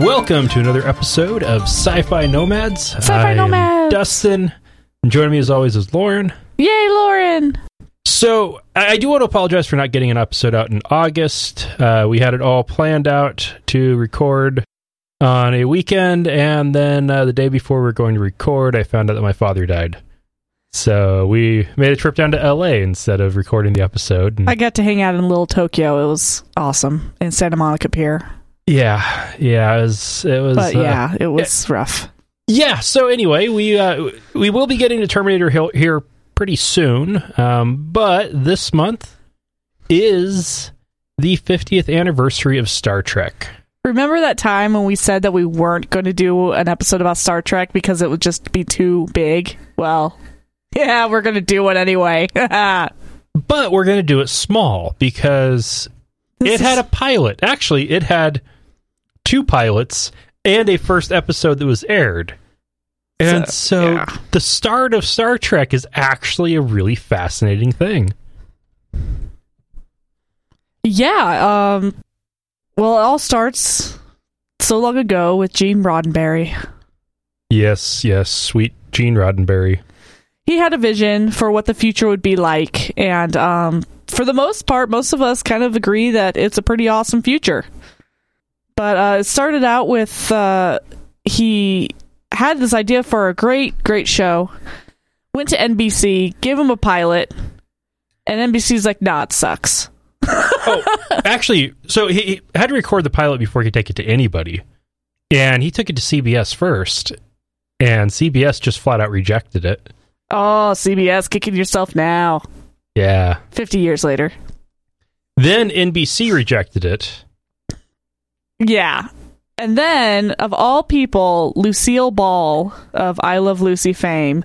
Welcome to another episode of Sci-Fi Nomads. Sci-Fi Nomads. Dustin. And joining me as always is Lauren. Yay, Lauren! So I, I do want to apologize for not getting an episode out in August. Uh, we had it all planned out to record on a weekend, and then uh, the day before we are going to record, I found out that my father died. So we made a trip down to LA instead of recording the episode. And I got to hang out in Little Tokyo. It was awesome in Santa Monica Pier. Yeah, yeah, it was. It was But uh, yeah, it was rough. Yeah. So anyway, we uh, we will be getting to Terminator Hill here pretty soon. Um, but this month is the 50th anniversary of Star Trek. Remember that time when we said that we weren't going to do an episode about Star Trek because it would just be too big? Well, yeah, we're going to do one anyway. But we're going to do it small because it had a pilot. Actually, it had two pilots and a first episode that was aired. And So, so, yeah. the start of Star Trek is actually a really fascinating thing. yeah. Um. Well, it all starts so long ago with Gene Roddenberry. Yes, yes, sweet Gene Roddenberry. he had a vision for what the future would be like and um, for the most part most of us kind of agree that it's a pretty awesome future but uh, it started out with uh, he had this idea for a great great show went to nbc gave him a pilot and nbc's like nah it sucks oh, actually, so he, he had to record the pilot before he could take it to anybody, and he took it to CBS first, and CBS just flat out rejected it. oh cbs kicking yourself now Yeah. 50 years later Then NBC rejected it. Yeah. And then, of all people, Lucille Ball of I Love Lucy fame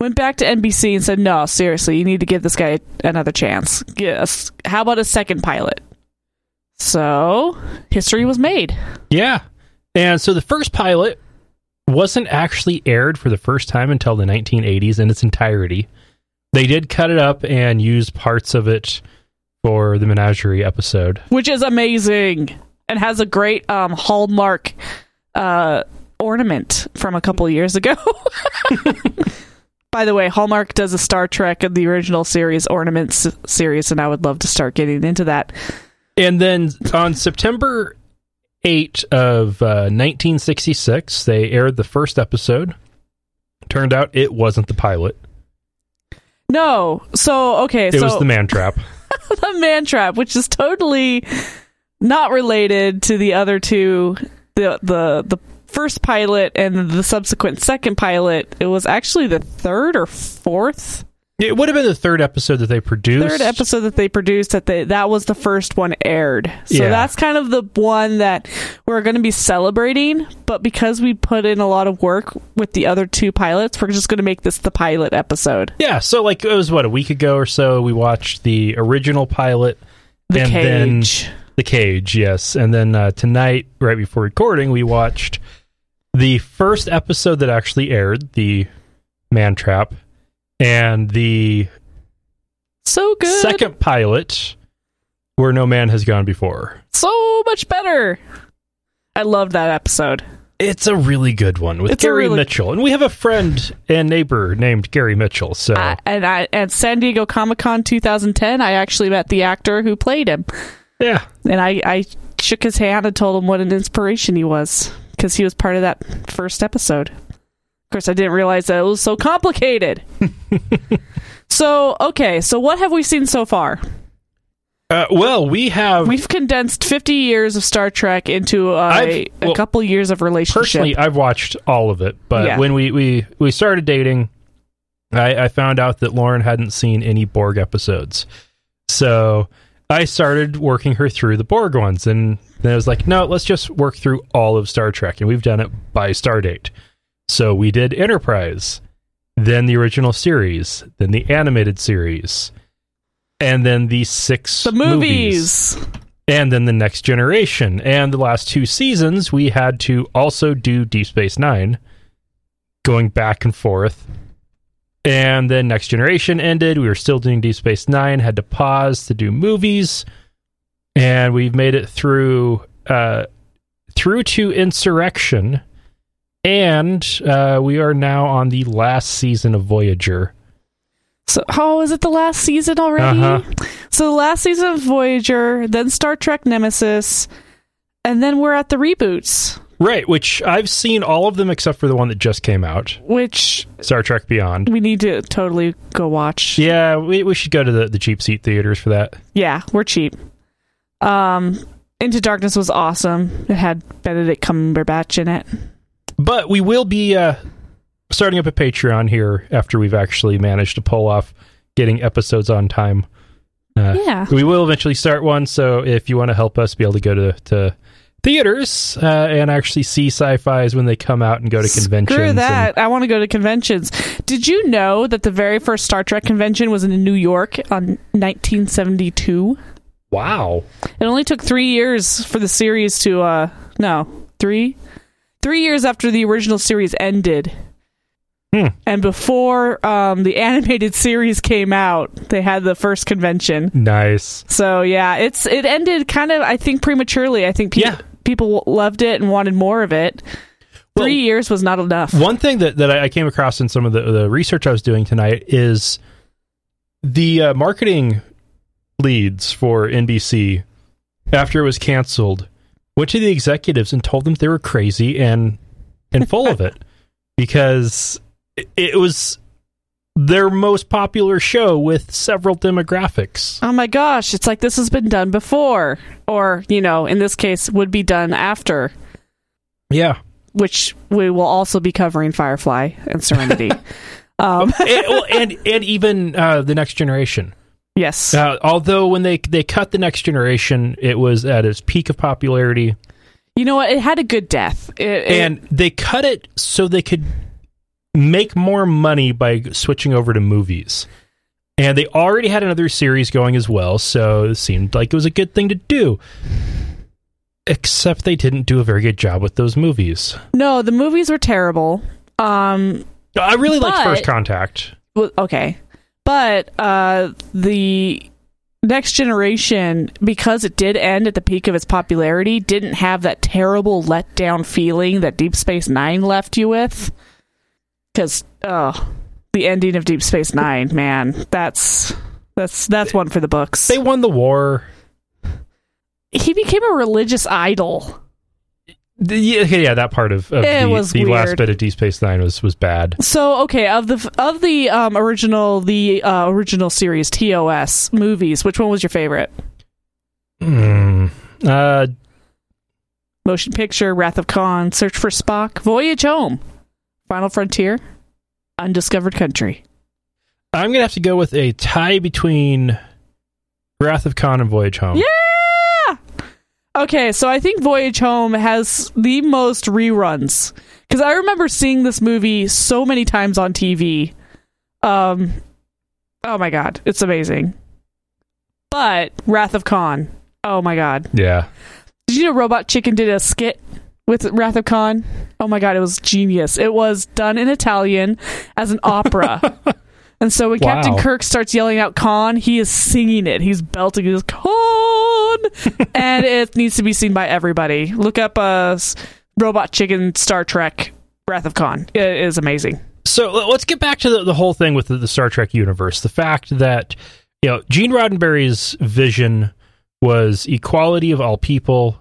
went back to NBC and said, No, seriously, you need to give this guy another chance. Yes. How about a second pilot? So, history was made. Yeah. And so the first pilot wasn't actually aired for the first time until the 1980s in its entirety. They did cut it up and use parts of it for the Menagerie episode. which is amazing and has a great um, hallmark uh, ornament from a couple years ago. By the way, Hallmark does a Star Trek of the original series ornaments series, and I would love to start getting into that. And then on September 8 of uh, 1966, they aired the first episode. Turned out it wasn't the pilot. No, so okay, It so was the man trap. the man trap, which is totally not related to the other two, the the the first pilot and the subsequent second pilot. It was actually the third or fourth It would have been the third episode that they produced. third episode that they produced that they that was the first one aired. So Yeah. that's kind of the one that we're going to be celebrating, but because we put in a lot of work with the other two pilots, we're just going to make this the pilot episode. Yeah, so like it was what a week ago or so we watched the original pilot The and then cage. The cage, yes. And then uh, tonight right before recording we watched the first episode that actually aired, the man trap, and the so good. second pilot where no man has gone before. so much better. I loved that episode. It's a really good one with It's Gary really- Mitchell. And we have a friend and neighbor named Gary Mitchell. So I, and I at San Diego Comic Con 2010, I actually met the actor who played him, yeah. and I, I shook his hand and told him what an inspiration he was because he was part of that first episode. Of course, I didn't realize that it was so complicated. so, okay, so what have we seen so far? Uh, well, we have We've condensed 50 years of Star Trek into uh, I've- a couple years of relationship. personally I've watched all of it, but Yeah. when we, we, we started dating, I, I found out that Lauren hadn't seen any Borg episodes. So I started working her through the Borg ones and then I was like, no, let's just work through all of Star Trek and we've done it by star date. So we did Enterprise, then the original series, then the animated series, and then the six the movies. and then the next generation and the last two seasons we had to also do deep space nine going back and forth and then next generation ended we were still doing deep space nine had to pause to do movies and we've made it through uh through to Insurrection, and uh, we are now on the last season of Voyager. So, oh, is it the last season already? Uh-huh. So, the last season of Voyager, then Star Trek Nemesis, and then we're at the reboots, Right, which I've seen all of them except for the one that just came out, which Star Trek Beyond. we need to totally go watch. Yeah, we, we should go to the, the cheap seat theaters for that. Yeah, we're cheap. Um, Into Darkness was awesome. It had Benedict Cumberbatch in it. But we will be uh, starting up a Patreon here after we've actually managed to pull off getting episodes on time. Uh, Yeah. We will eventually start one, so if you want to help us be able to go to, to theaters uh, and actually see sci-fis when they come out and go to conventions. Screw and- that. I want to go to conventions. Did you know that the very first Star Trek convention was in New York on 1972? wow. It only took three years for the series to, uh, no, three? Three years after the original series ended. Hmm. And before um, the animated series came out, they had the first convention. Nice. So yeah, it's it ended kind of I think prematurely. I think pe- Yeah. People loved it and wanted more of it. Well- Three years was not enough. One thing that, that I came across in some of the, the research I was doing tonight is the uh, marketing leads for NBC after it was canceled went to the executives and told them they were crazy and and full of it because it, it was their most popular show with several demographics. Oh my gosh, it's like this has been done before, or you know, in this case, would be done after. Yeah. Which we will also be covering Firefly and Serenity. um, and, well, and and even uh, the next generation. yes, Uh, although when they they cut the next generation, it was at its peak of popularity, you know what? It had a good death. It, it- and they cut it so they could make more money by switching over to movies. And they already had another series going as well, so it seemed like it was a good thing to do. Except they didn't do a very good job with those movies. no, the movies were terrible. Um, I really liked But- First Contact. well, okay, but uh, the next generation, because it did end at the peak of its popularity, didn't have that terrible letdown feeling that Deep Space Nine left you with. Because oh, the ending of Deep Space Nine, man, that's that's that's one for the books. They won the war. he became a religious idol. The- Yeah, yeah, that part of, of It the, was the last bit of Deep Space Nine was was bad. So okay, of the of the um, original the uh, original series TOS movies, which one was your favorite? Mm. Uh, Motion Picture, Wrath of Khan, Search for Spock, Voyage Home, Final Frontier, Undiscovered Country. I'm gonna have to go with a tie between Wrath of Khan and Voyage Home. Yeah. Okay, so I think Voyage Home has the most reruns because I remember seeing this movie so many times on TV. Um, oh my god, it's amazing. But Wrath of Khan, oh my god, Yeah. did you know Robot Chicken did a skit with Wrath of Khan? Oh my god, it was genius. It was done in Italian as an opera. and so when Wow. Captain Kirk starts yelling out Khan, he is singing it. He's belting his Khan. and it needs to be seen by everybody. Look up uh, Robot Chicken Star Trek Wrath of Khan. It is amazing. So let's get back to the, the whole thing with the, the Star Trek universe. The fact that you know Gene Roddenberry's vision was equality of all people.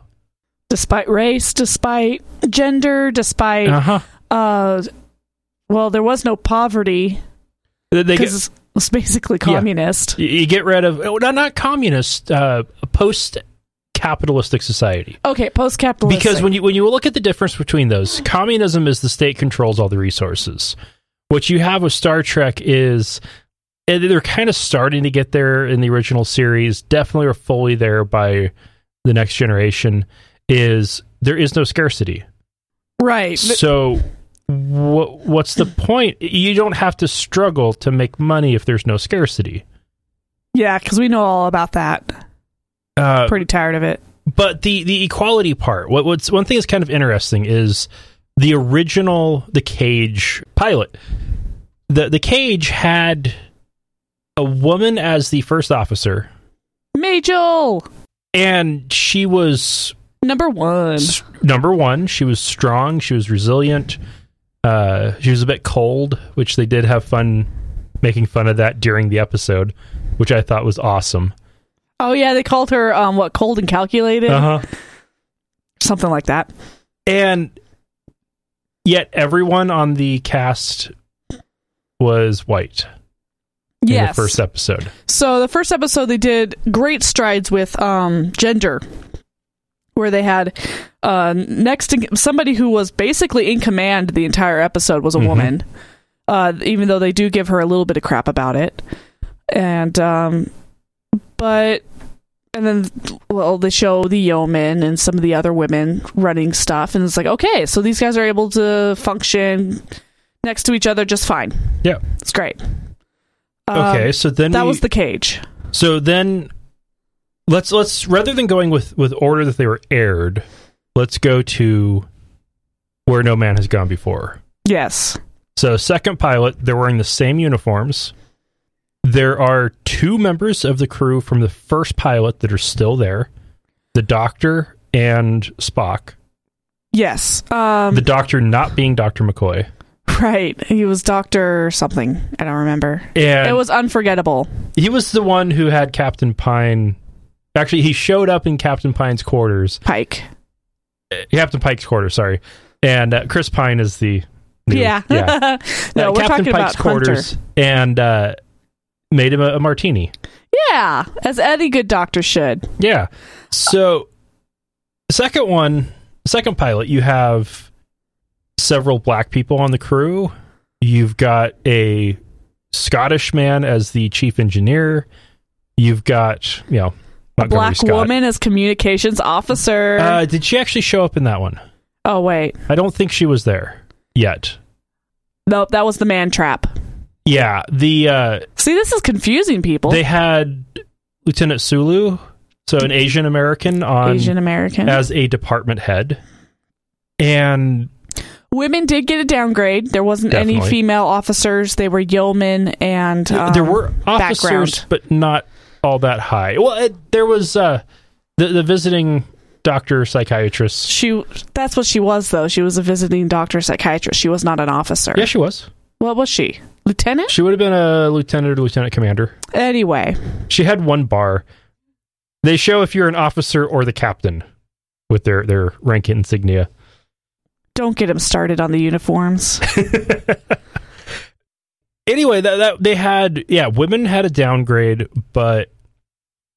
Despite race, despite gender, despite Uh huh. uh well, there was no poverty They get, because it's basically communist. you you get rid of oh, not not communist, uh, post capitalistic society. Okay, post capitalist. Because when you when you look at the difference between those, communism is the state controls all the resources. What you have with Star Trek is they're kind of starting to get there in the original series. Definitely are fully there by the next generation. Is there is no scarcity. right, So what what's the point? You don't have to struggle to make money if there's no scarcity. yeah, because we know all about that. Uh, Pretty tired of it. but the the equality part what what's one thing that's kind of interesting is the original the cage pilot the the cage had a woman as the first officer Majel. and she was Number one. S- number one, she was strong. She was resilient. Uh, she was a bit cold, which they did have fun making fun of that during the episode, which I thought was awesome. Oh yeah, they called her um what cold and calculated, Uh huh. something like that. And yet, everyone on the cast was white the first episode. So the first episode they did great strides with um gender where they had uh next to somebody who was basically in command the entire episode was a Mhm. woman. Uh even though they do give her a little bit of crap about it. And um but and then well they show the yeoman and some of the other women running stuff and it's like okay so these guys are able to function next to each other just fine Yeah. it's great Um, Okay, so then that we- was the cage So then let's let's rather than going with with order that they were aired, let's go to where no man has gone before. yes So second pilot, they're wearing the same uniforms. There are two members of the crew from the first pilot that are still there. The doctor and Spock. yes um The doctor not being Dr. McCoy. right he was doctor something i don't remember And it was unforgettable he was the one who had Captain Pine Actually, he showed up in Captain Pine's quarters pike Captain Pike's quarters, sorry. And uh, Chris Pine is the new- yeah yeah. no Uh, we're Captain talking Pike's about hunter quarters and uh, made him a, a martini. yeah as any good doctor should Yeah. So, second one, second pilot, you have several black people on the crew. You've got a Scottish man as the chief engineer. You've got, you know, a black Scott. woman as communications officer. Uh, did she actually show up in that one? oh wait. I don't think she was there yet. nope that was the man trap. Yeah, the uh, see this is confusing people. they had Lieutenant Sulu, so an Asian American on asian american. as a department head, and women did get a downgrade. There wasn't any female officers. They were yeomen and um, there were officers, background. but not all that high. Well, it, there was uh, the the visiting doctor psychiatrist. she that's what she was though she was a visiting doctor psychiatrist she was not an officer Yeah, she was. what was she lieutenant She would have been a lieutenant or lieutenant commander. anyway She had one bar. They show if you're an officer or the captain with their their rank insignia. don't get him started on the uniforms anyway, that, that they had yeah, women had a downgrade, but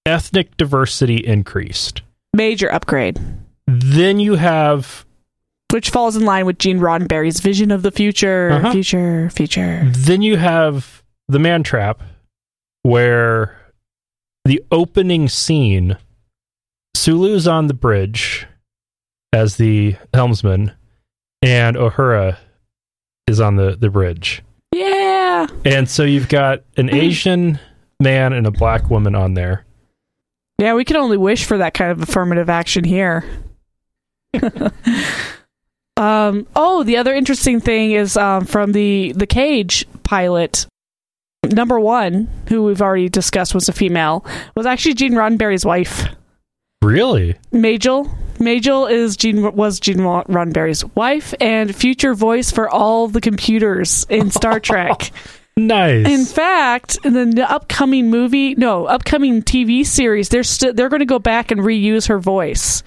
ethnic diversity increased. major upgrade Then you have which falls in line with Gene Roddenberry's vision of the future Uh-huh. future future then you have the man trap where the opening scene Sulu's on the bridge as the helmsman and Uhura is on the, the bridge. yeah And so you've got an Asian man and a black woman on there. Yeah we can only wish for that kind of affirmative action here um oh the other interesting thing is um from the the cage pilot number one who we've already discussed was a female was actually Gene Roddenberry's wife Really? Majel. Majel is Gene was Gene Roddenberry's wife and future voice for all the computers in Star Trek. Nice. in fact, in the upcoming movie, no, upcoming TV series, they're st- they're going to go back and reuse her voice.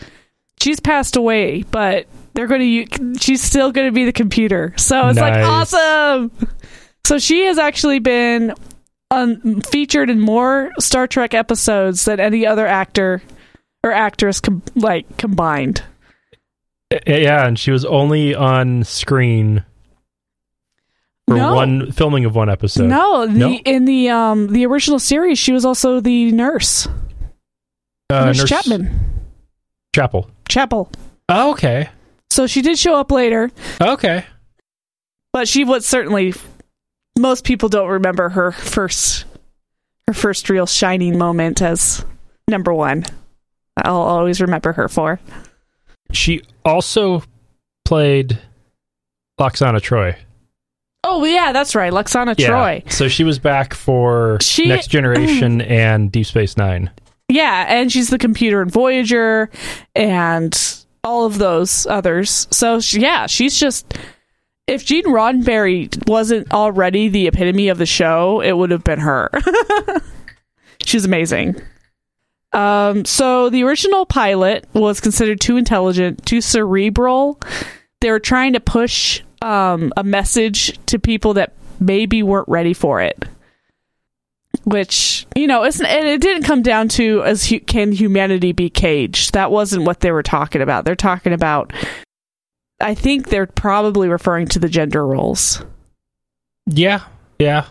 She's passed away, but they're going to u- she's still going to be the computer. So it's like awesome. So she has actually been um, featured in more Star Trek episodes than any other actor or actress com- like combined. yeah, and she was only on screen for No. one filming of one episode. no, the, No? in the um the original series, she was also the nurse, Uh, Nurse, Nurse Chapman, Chapel. Chapel. Oh, okay. So she did show up later, Okay. but she was certainly most people don't remember her first her first real shining moment as number one. I'll always remember her for. She also played Lwaxana Troi. Oh yeah, that's right, Lwaxana Yeah. Troi. So she was back for She- Next Generation and Deep Space Nine. Yeah, and she's the computer in Voyager and all of those others. So she, yeah, she's just if Gene Roddenberry wasn't already the epitome of the show, it would have been her. she's amazing. Um, so the original pilot was considered too intelligent, too cerebral. They were trying to push um, a message to people that maybe weren't ready for it. Which you know it's, and it didn't come down to as hu- can humanity be caged? That wasn't what they were talking about. They're talking about i think they're probably referring to the gender roles. Yeah, yeah.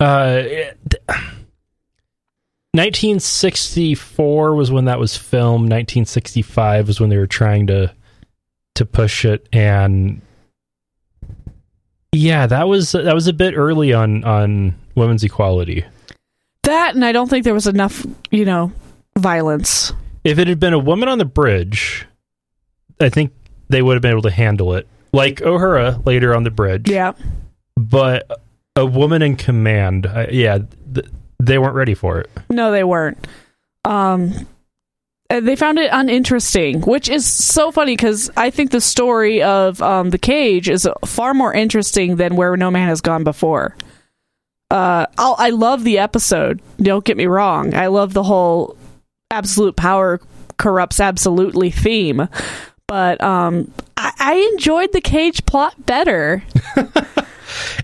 Uh, it- 1964 was when that was filmed. 1965 was when they were trying to to push it, and yeah, that was that was a bit early on on women's equality. that and i don't think there was enough you know violence If it had been a woman on the bridge, I think they would have been able to handle it, like Uhura later on the bridge. yeah but a woman in command, uh, yeah, th- they weren't ready for it. no they weren't um they found it uninteresting which is so funny because i think the story of um, the cage is far more interesting than where no man has gone before. Uh, I'll, i love the episode don't get me wrong. I love the whole absolute power corrupts absolutely theme. But um, I, I enjoyed the cage plot better.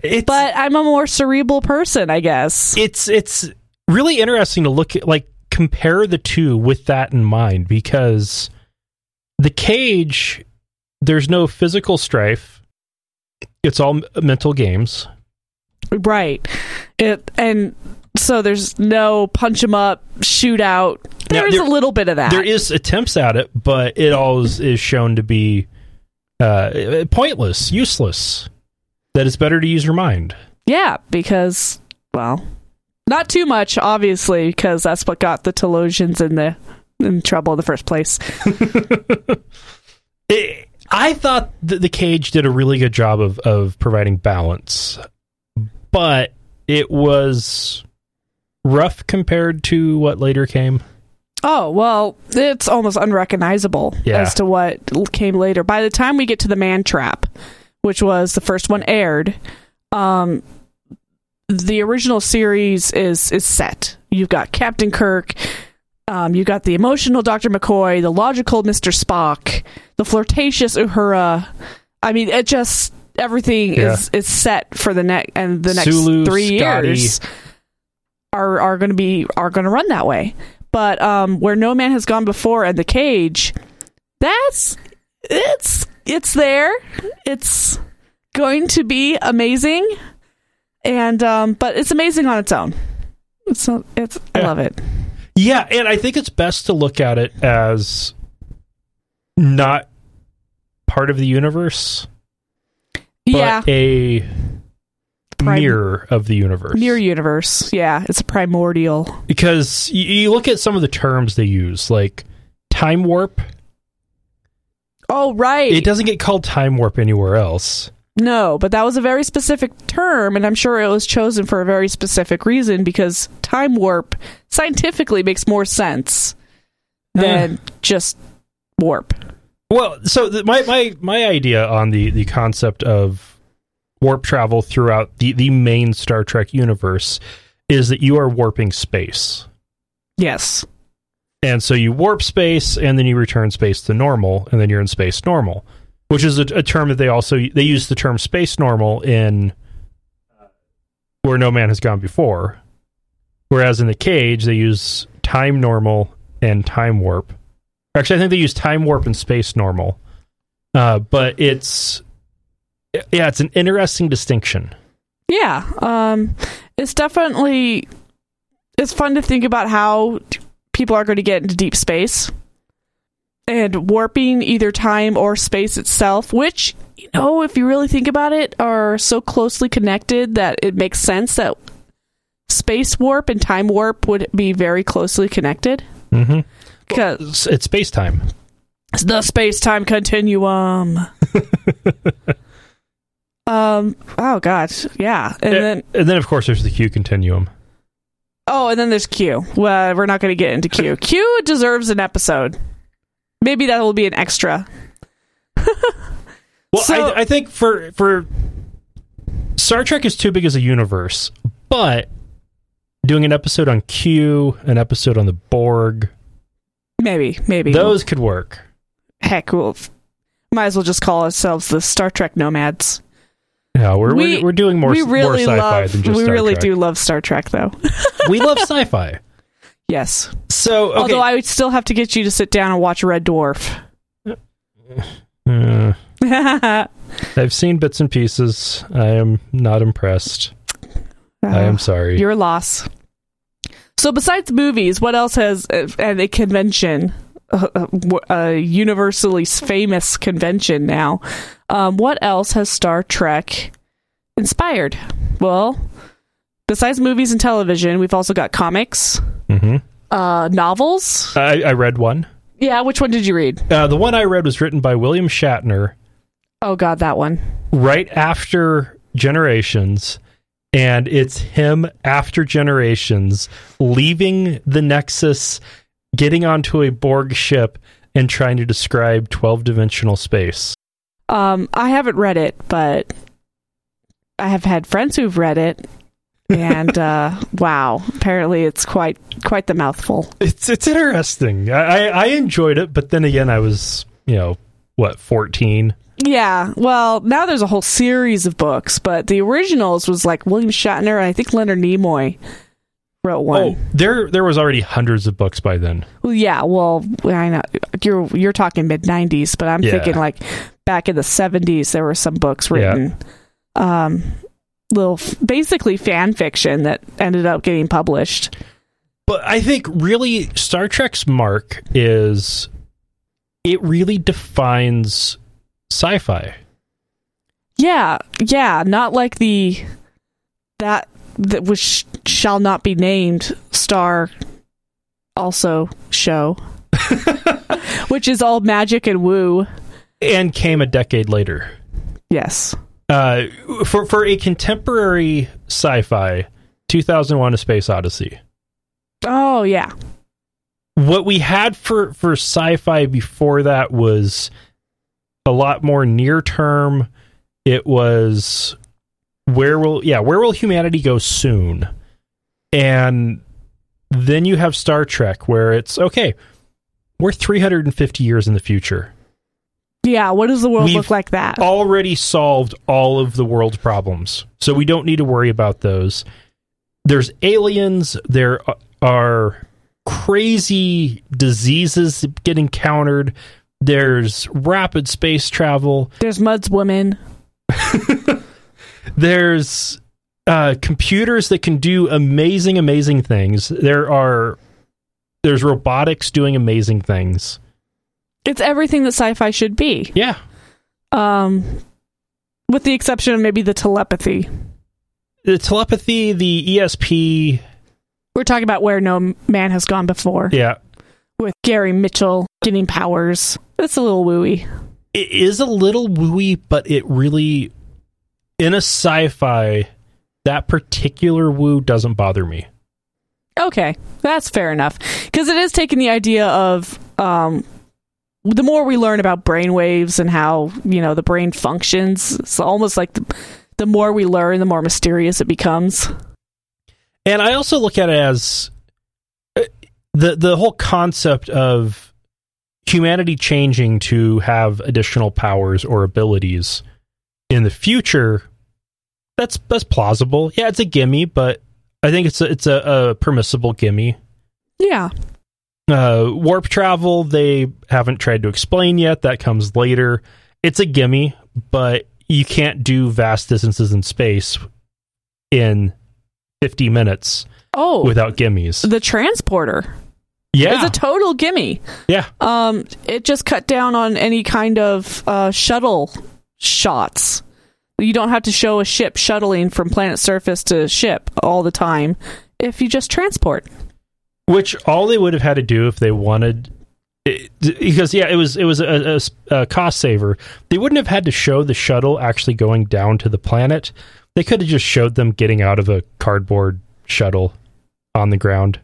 It's but i'm a more cerebral person i guess. It's it's really interesting to look at like compare the two with that in mind because the cage there's no physical strife it's all mental games Right. It and so there's no punch 'em up, shootout. Now, There's there- a little bit of that. there is attempts at it but it always is shown to be uh pointless useless that it's better to use your mind yeah, because well, not too much, obviously, because that's what got the Talosians in the in trouble in the first place. it, I thought that the cage did a really good job of of providing balance, but it was rough compared to what later came. Oh well, it's almost unrecognizable Yeah. as to what came later. By the time we get to the Man Trap, which was the first one aired, um, the original series is is set. You've got Captain Kirk, um, you got the emotional Doctor McCoy, the logical Mister Spock, the flirtatious Uhura. I mean, it just everything is is set for the next and the next Sulu, three Scotty. years are are going to be are going to run that way. But um, where no man has gone before and the cage, that's it's it's there. It's going to be amazing, and um, but it's amazing on its own. It's not, it's I Yeah. love it. Yeah, and I think it's best to look at it as not part of the universe, but yeah, a Prim- mirror of the universe. near universe. Yeah, it's a primordial. because you, you look at some of the terms they use, like time warp. Oh right, It doesn't get called time warp anywhere else. No, but that was a very specific term, and I'm sure it was chosen for a very specific reason because time warp scientifically makes more sense than just warp. Well, so the, my my my idea on the the concept of warp travel throughout the the main Star Trek universe is that you are warping space. Yes. And so you warp space and then you return space to normal and then you're in space normal, which is a, a term that they also they use the term space normal in uh, where no man has gone before. Whereas in the cage they use time normal and time warp. Actually, I think they use time warp and space normal. Uh, but it's yeah, it's an interesting distinction. Yeah. Um, it's definitely it's fun to think about how people are going to get into deep space and warping either time or space itself, which you know, if you really think about it, are so closely connected that it makes sense that space warp and time warp would be very closely connected. Mm-hmm. Because It's, it's space time. it's the space time continuum. um. Oh God. Yeah. And then and then of course there's the Q continuum. Oh, and then there's Q. Well, we're not going to get into Q. Q deserves an episode. Maybe that will be an extra. Well, So- I, I think for for Star Trek is too big as a universe, but doing an episode on Q, an episode on the Borg, Maybe, maybe. those could work. Heck, we'll might as well just call ourselves the Star Trek nomads. Yeah, we're We- we're, we're doing more we more really sci-fi love. than just we Star really Trek. do love Star Trek, though. we love sci-fi. Yes. So okay, Although I would still have to get you to sit down and watch Red Dwarf. Uh, Uh, I've seen bits and pieces. I am not impressed. I am sorry. Your loss. So, besides movies, what else has uh, at a convention, a, a, a universally famous convention now? Um, what else has Star Trek inspired? Well, besides movies and television, we've also got comics, hmm uh, novels. I, I read one. Yeah, which one did you read? Uh, the one I read was written by William Shatner Oh God, that one. right after Generations, and it's him after Generations leaving the Nexus, getting onto a Borg ship, and trying to describe twelve dimensional space. Um, I haven't read it, but I have had friends who've read it, and uh, wow, apparently it's quite quite the mouthful. It's it's interesting. I, I enjoyed it, but then again, I was you know what fourteen. Yeah, well, now there's a whole series of books, but the originals was like William Shatner and I think Leonard Nimoy wrote one. Oh, there there was already hundreds of books by then. Well, yeah, well, I know you're you're talking mid '90s, but I'm Yeah. thinking like back in the '70s there were some books written, um, little f- basically fan fiction that ended up getting published. But I think really Star Trek's mark is it really defines sci-fi. Yeah, yeah, not like the that that which shall not be named star also show, which is all magic and woo. And came a decade later. Yes. Uh, for for a contemporary sci-fi, 2001: A Space Odyssey. Oh yeah. What we had for for sci-fi before that was a lot more near term. It was where will yeah where will humanity go soon, and then you have Star Trek where it's okay. We're 350 years in the future. Yeah, what does the world We've look like that? already solved all of the world's problems. So we don't need to worry about those. There's aliens, there are crazy diseases that get encountered. There's rapid space travel. There's Mudd's woman. There's uh, computers that can do amazing, amazing things. There are there's robotics doing amazing things. It's everything that sci-fi should be. Yeah. Um with the exception of maybe the telepathy. The telepathy, the ESP, We're talking about where no man has gone before. yeah. With Gary Mitchell getting powers. It's a little wooey. it is a little wooey, but it really, in a sci-fi, that particular woo doesn't bother me. Okay, that's fair enough. Because it is taking the idea of um, the more we learn about brain waves and how you know the brain functions, it's almost like the, the more we learn, the more mysterious it becomes. And I also look at it as uh, the the whole concept of humanity changing to have additional powers or abilities in the future. That's that's plausible. Yeah, it's a gimme, but I think it's a, it's a, a permissible gimme. Yeah, uh, warp travel they haven't tried to explain yet. That comes later. It's a gimme but you can't do vast distances in space in 50 minutes Oh, without gimmies. The transporter. Yeah is a total gimme. yeah. Um, it just cut down on any kind of uh, shuttle shots. You don't have to show a ship shuttling from planet surface to ship all the time if you just transport. Which all they would have had to do if they wanted it, because yeah it was it was a, a- a cost saver they wouldn't have had to show the shuttle actually going down to the planet they could have just showed them getting out of a cardboard shuttle on the ground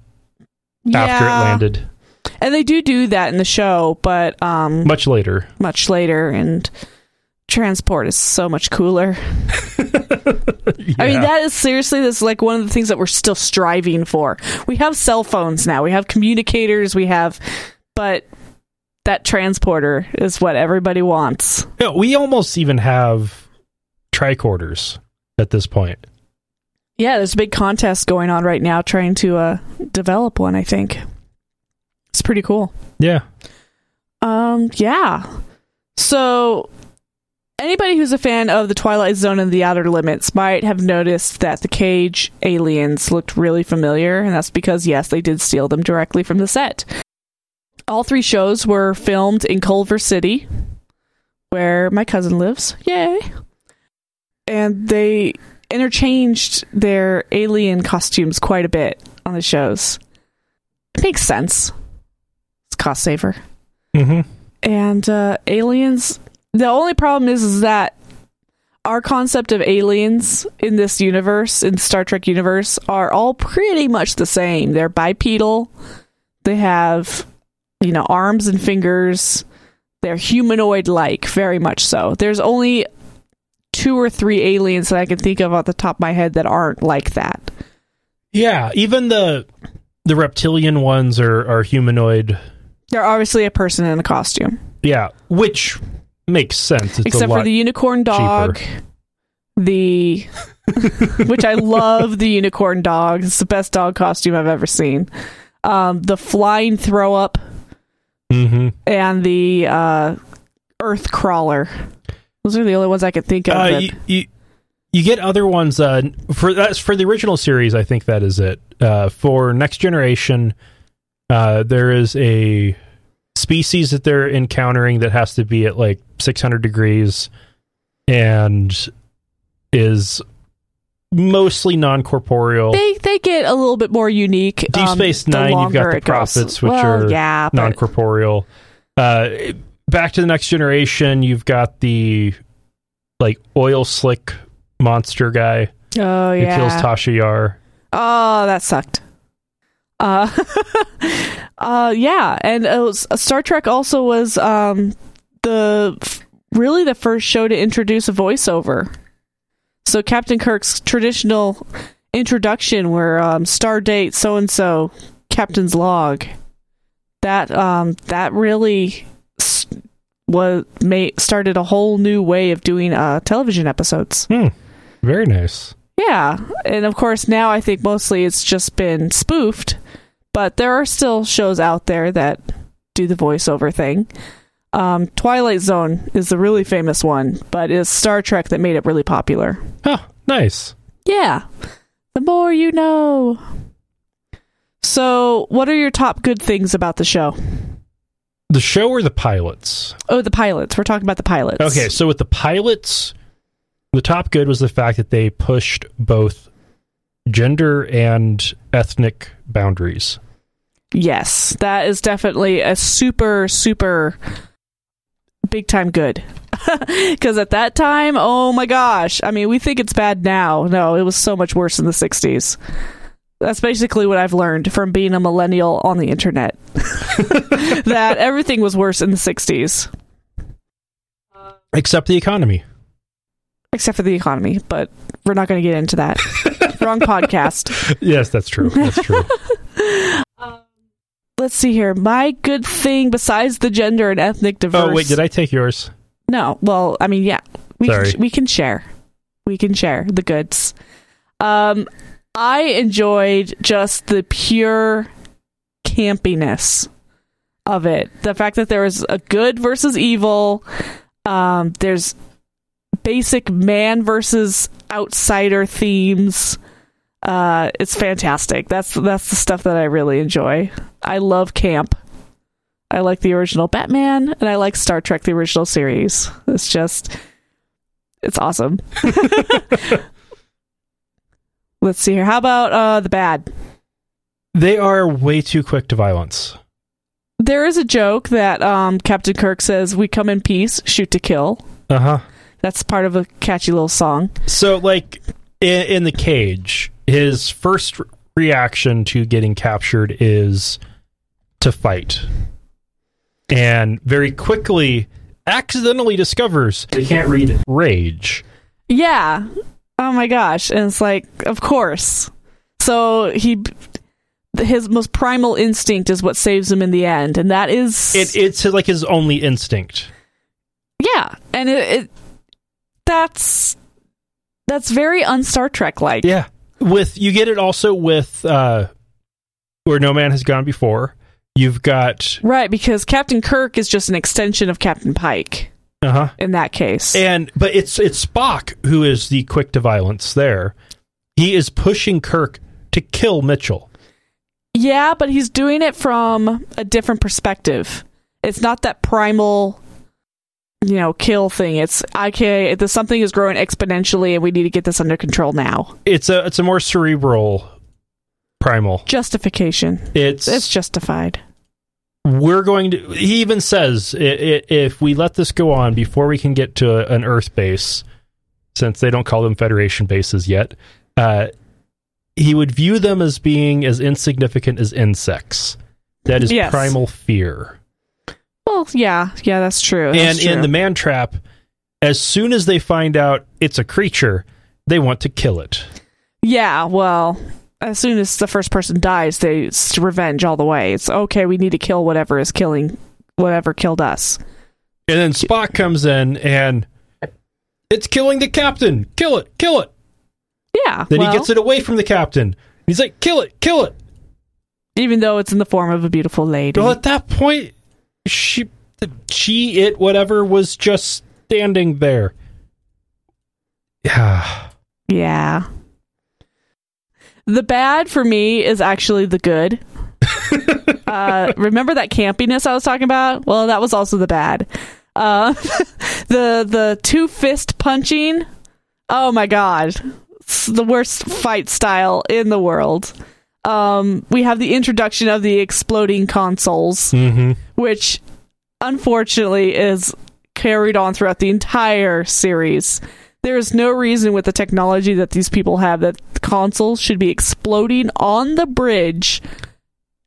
after it Yeah. landed. And they do do that in the show, but um, Much later. much later, and transport is so much cooler. I mean, that is seriously this is like one of the things that we're still striving for. We have cell phones now. We have communicators. We have, but that transporter is what everybody wants. Yeah, we almost even have tricorders at this point. Yeah, there's a big contest going on right now trying to uh, develop one. I think it's pretty cool. Yeah. Um, yeah. So, anybody who's a fan of the Twilight Zone and the Outer Limits might have noticed that the cage aliens looked really familiar, and that's because, yes, they did steal them directly from the set. All three shows were filmed in Culver City, where my cousin lives. Yay! And they interchanged their alien costumes quite a bit on the shows. It makes sense. It's cost saver Mm-hmm. and uh, aliens. The only problem is, is that our concept of aliens in this universe, in Star Trek universe, are all pretty much the same. They're bipedal. They have, you know, arms and fingers. They're humanoid-like, very much so. There's only two or three aliens that I can think of off the top of my head that aren't like that. Yeah, even the the reptilian ones are, are humanoid. They're obviously a person in a costume. Yeah, which makes sense. It's except for the unicorn dog the which i love the unicorn dog it's the best dog costume i've ever seen um, the flying throw up Mhm. and the uh, earth crawler those are the only ones i could think of Uh, you you get other ones uh, for that's for the original series. I think that is it. Uh, for next generation, uh, there is a species that they're encountering that has to be at like 600 degrees and is mostly non-corporeal. they they get a little bit more unique Deep um, Space the Nine, you've got the it goes. prophets, which Well, are yeah but non-corporeal. Uh, back to the next generation, you've got the like oil slick monster guy oh who yeah kills Tasha Yar. Oh, that sucked. Uh, uh, yeah, and was, Star Trek also was um the f- really the first show to introduce a voiceover. So Captain Kirk's traditional introduction, where um, star date so and so, captain's log. That um that really was made started a whole new way of doing uh television episodes. Very nice. Yeah, and of course now I think mostly it's just been spoofed, but there are still shows out there that do the voiceover thing. Um, Twilight Zone is the really famous one, but it's Star Trek that made it really popular. Oh, nice. Yeah, the more you know. So, what are your top good things about the show? The show or the pilots? Oh, the pilots. We're talking about the pilots. Okay, so with the pilots, the top good was the fact that they pushed both gender and ethnic boundaries. Yes, that is definitely a super, super big time good. Because at that time, oh my gosh. I mean, we think it's bad now. No, it was so much worse in the 60s. That's basically what I've learned from being a millennial on the internet. that everything was worse in the 60s, Except the economy. except for the economy. But we're not going to get into that. Wrong podcast. Yes, that's true. That's true. Let's see here. My good thing, besides the gender and ethnic diversity. oh, wait, did I take yours? No. Well, I mean, yeah, we Sorry. can, we can share. We can share the goods. Um, I enjoyed just the pure campiness of it. The fact that there was a good versus evil. Um, there's basic man versus outsider themes. Uh, it's fantastic. That's that's the stuff that I really enjoy. I love camp. I like the original Batman, and I like Star Trek, the original series. It's just, it's awesome. Let's see here. How about uh, the bad? They are way too quick to violence. There is a joke that um, Captain Kirk says, "We come in peace, shoot to kill." Uh huh. That's part of a catchy little song. So, like in, in the cage, his first reaction to getting captured is to fight. And very quickly accidentally discovers they can't read rage. Yeah. Oh my gosh. And it's like, of course. So he his most primal instinct is what saves him in the end, and that is It it's like his only instinct. yeah, and it, it that's that's very un Star Trek like. Yeah. With you get it also with uh where no man has gone before. You've got Right, because Captain Kirk is just an extension of Captain Pike uh-huh. in that case. And but it's it's Spock who is the quick to violence there. He is pushing Kirk to kill Mitchell. yeah, but he's doing it from a different perspective. It's not that primal you know, kill thing. It's okay, the something is growing exponentially and we need to get this under control now. It's a it's a more cerebral primal. Justification. It's It's justified. we're going to he even says if we let this go on before we can get to an earth base since they don't call them federation bases yet uh, he would view them as being as insignificant as insects that is Yes. primal fear Well, yeah, yeah, that's true. That's and in the man trap as soon as they find out it's a creature they want to kill it Yeah, well, as soon as the first person dies, they it's revenge all the way. It's okay, we need to kill whatever is killing whatever killed us. and then spock comes in and it's killing the captain kill it kill it Yeah. then well, he gets it away from the captain he's like kill it kill it even though it's in the form of a beautiful lady. Well, at that point, she, she, it, whatever, was just standing there. Yeah. Yeah. The bad for me is actually the good. uh, remember that campiness I was talking about? Well, that was also the bad. Uh, the the two fist punching. Oh my god, it's the worst fight style in the world. Um, we have the introduction of the exploding consoles Mm-hmm. which unfortunately is carried on throughout the entire series. There is no reason with the technology that these people have that consoles should be exploding on the bridge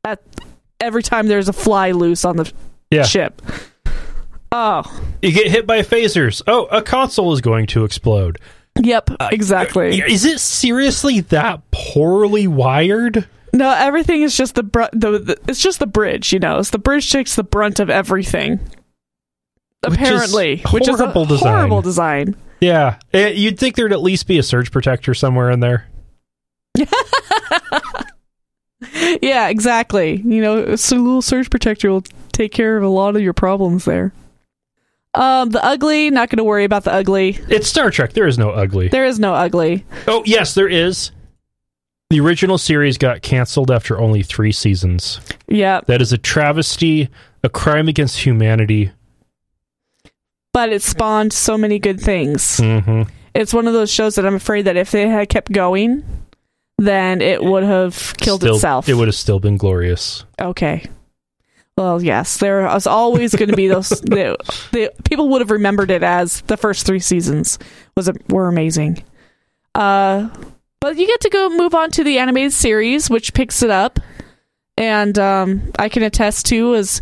at every time there's a fly loose on the Yeah. ship. Oh, You get hit by phasers. Oh, a console is going to explode. Yep, exactly. Is it seriously that poorly wired? No, everything is just the, br- the, the it's just the bridge, you know. It's the bridge takes the brunt of everything. Which is Apparently, which is a horrible design. horrible design. Yeah. Eh, you'd think there'd at least be a surge protector somewhere in there. Yeah, exactly. You know, a little surge protector will take care of a lot of your problems there. Um, the ugly, not going to worry about the ugly. It's Star Trek. There is no ugly. There is no ugly. Oh, yes, there is. The original series got canceled after only three seasons. Yeah, That is a travesty, a crime against humanity. but it spawned so many good things. Mm-hmm. It's one of those shows that I'm afraid that if they had kept going, then it would have killed Still- itself. It would have still been glorious. Okay. Well, yes, there was always going to be those. the, the people would have remembered it as the first three seasons was were amazing. Uh, but you get to go move on to the animated series, which picks it up, and um, I can attest to as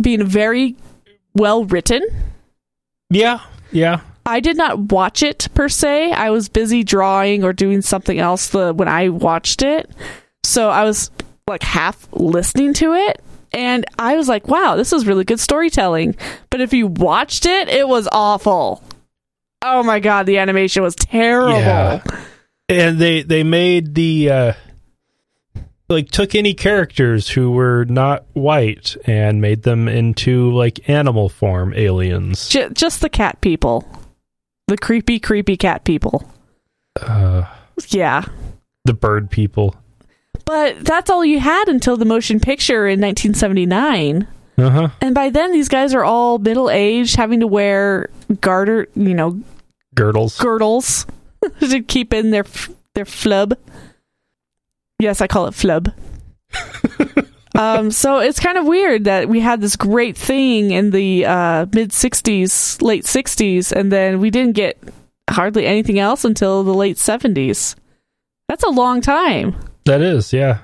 being very well written. Yeah, yeah. I did not watch it per se. I was busy drawing or doing something else the when I watched it. So I was like half listening to it and I was like, "Wow, this is really good storytelling." But if you watched it, it was awful. Oh my god, the animation was terrible. Yeah. And they they made the uh like took any characters who were not white and made them into like animal form aliens. J- just the cat people. The creepy creepy cat people. Uh, Yeah. the bird people. But that's all you had until the motion picture in 1979. Uh huh. And by then, these guys are all middle aged, having to wear garter, you know, Girdles. girdles to keep in their their flub. Yes, I call it flub. um, so it's kind of weird that we had this great thing in the uh, mid '60s, late '60s, and then we didn't get hardly anything else until the late '70s. That's a long time. That is, yeah.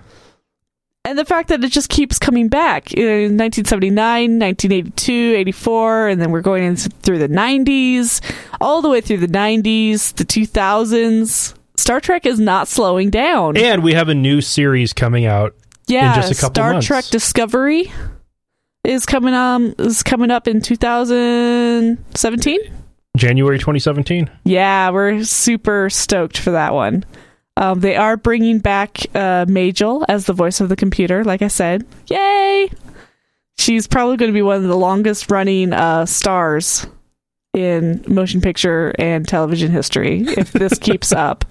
And the fact that it just keeps coming back in 1979, 1982, 84, and then we're going in through the 90s, all the way through the 90s, the 2000s. Star Trek is not slowing down. And we have a new series coming out yeah, in just a couple Star months. Trek Discovery is coming um is coming up in 2017. January 2017. Yeah, we're super stoked for that one. Um, they are bringing back uh, Majel as the voice of the computer, like I said. Yay! She's probably going to be one of the longest running uh, stars in motion picture and television history if this keeps up.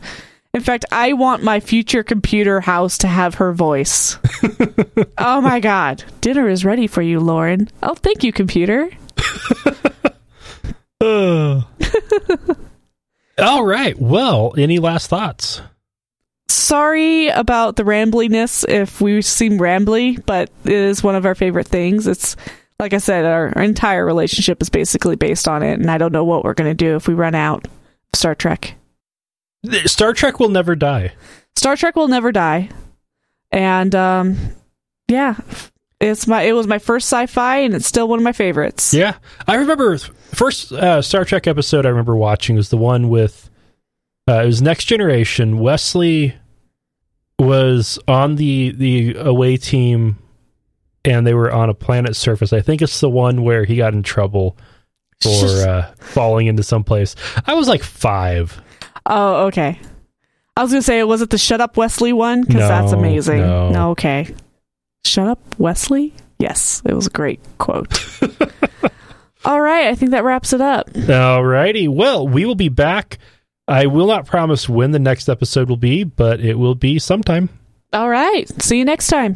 In fact, I want my future computer house to have her voice. oh my god. Dinner is ready for you, Lauren. Oh, thank you, computer. All right. Well, any last thoughts? Sorry about the rambliness if we seem rambly, but it is one of our favorite things. It's like I said, our, our entire relationship is basically based on it, and I don't know what we're going to do if we run out of Star Trek. Star Trek will never die. Star Trek will never die, and um, yeah, it's my it was my first sci-fi, and it's still one of my favorites. Yeah, I remember first uh, Star Trek episode I remember watching was the one with uh, it was Next Generation. Wesley was on the the away team, and they were on a planet surface. I think it's the one where he got in trouble for uh, falling into some place. I was like five. Oh, okay. I was gonna say, was it the "Shut Up, Wesley" one? Because No, that's amazing. no. okay. Shut up, Wesley. Yes, it was a great quote. All right, I think that wraps it up. All righty. Well, we will be back. I will not promise when the next episode will be, but it will be sometime. All right, see you next time.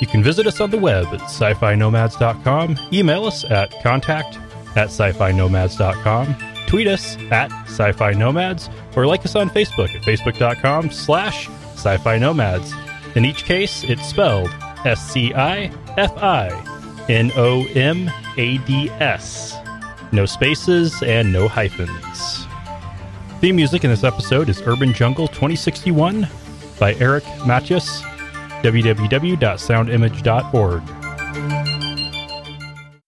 You can visit us on the web at sci fi nomads.com, email us at contact at sci fi nomads.com, tweet us at sci fi nomads, or like us on Facebook at facebook.com slash sci fi nomads. In each case, it's spelled S C I F I N O M A D S. No spaces and no hyphens. Theme music in this episode is Urban Jungle 2061 by Eric Matyas www.soundimage.org.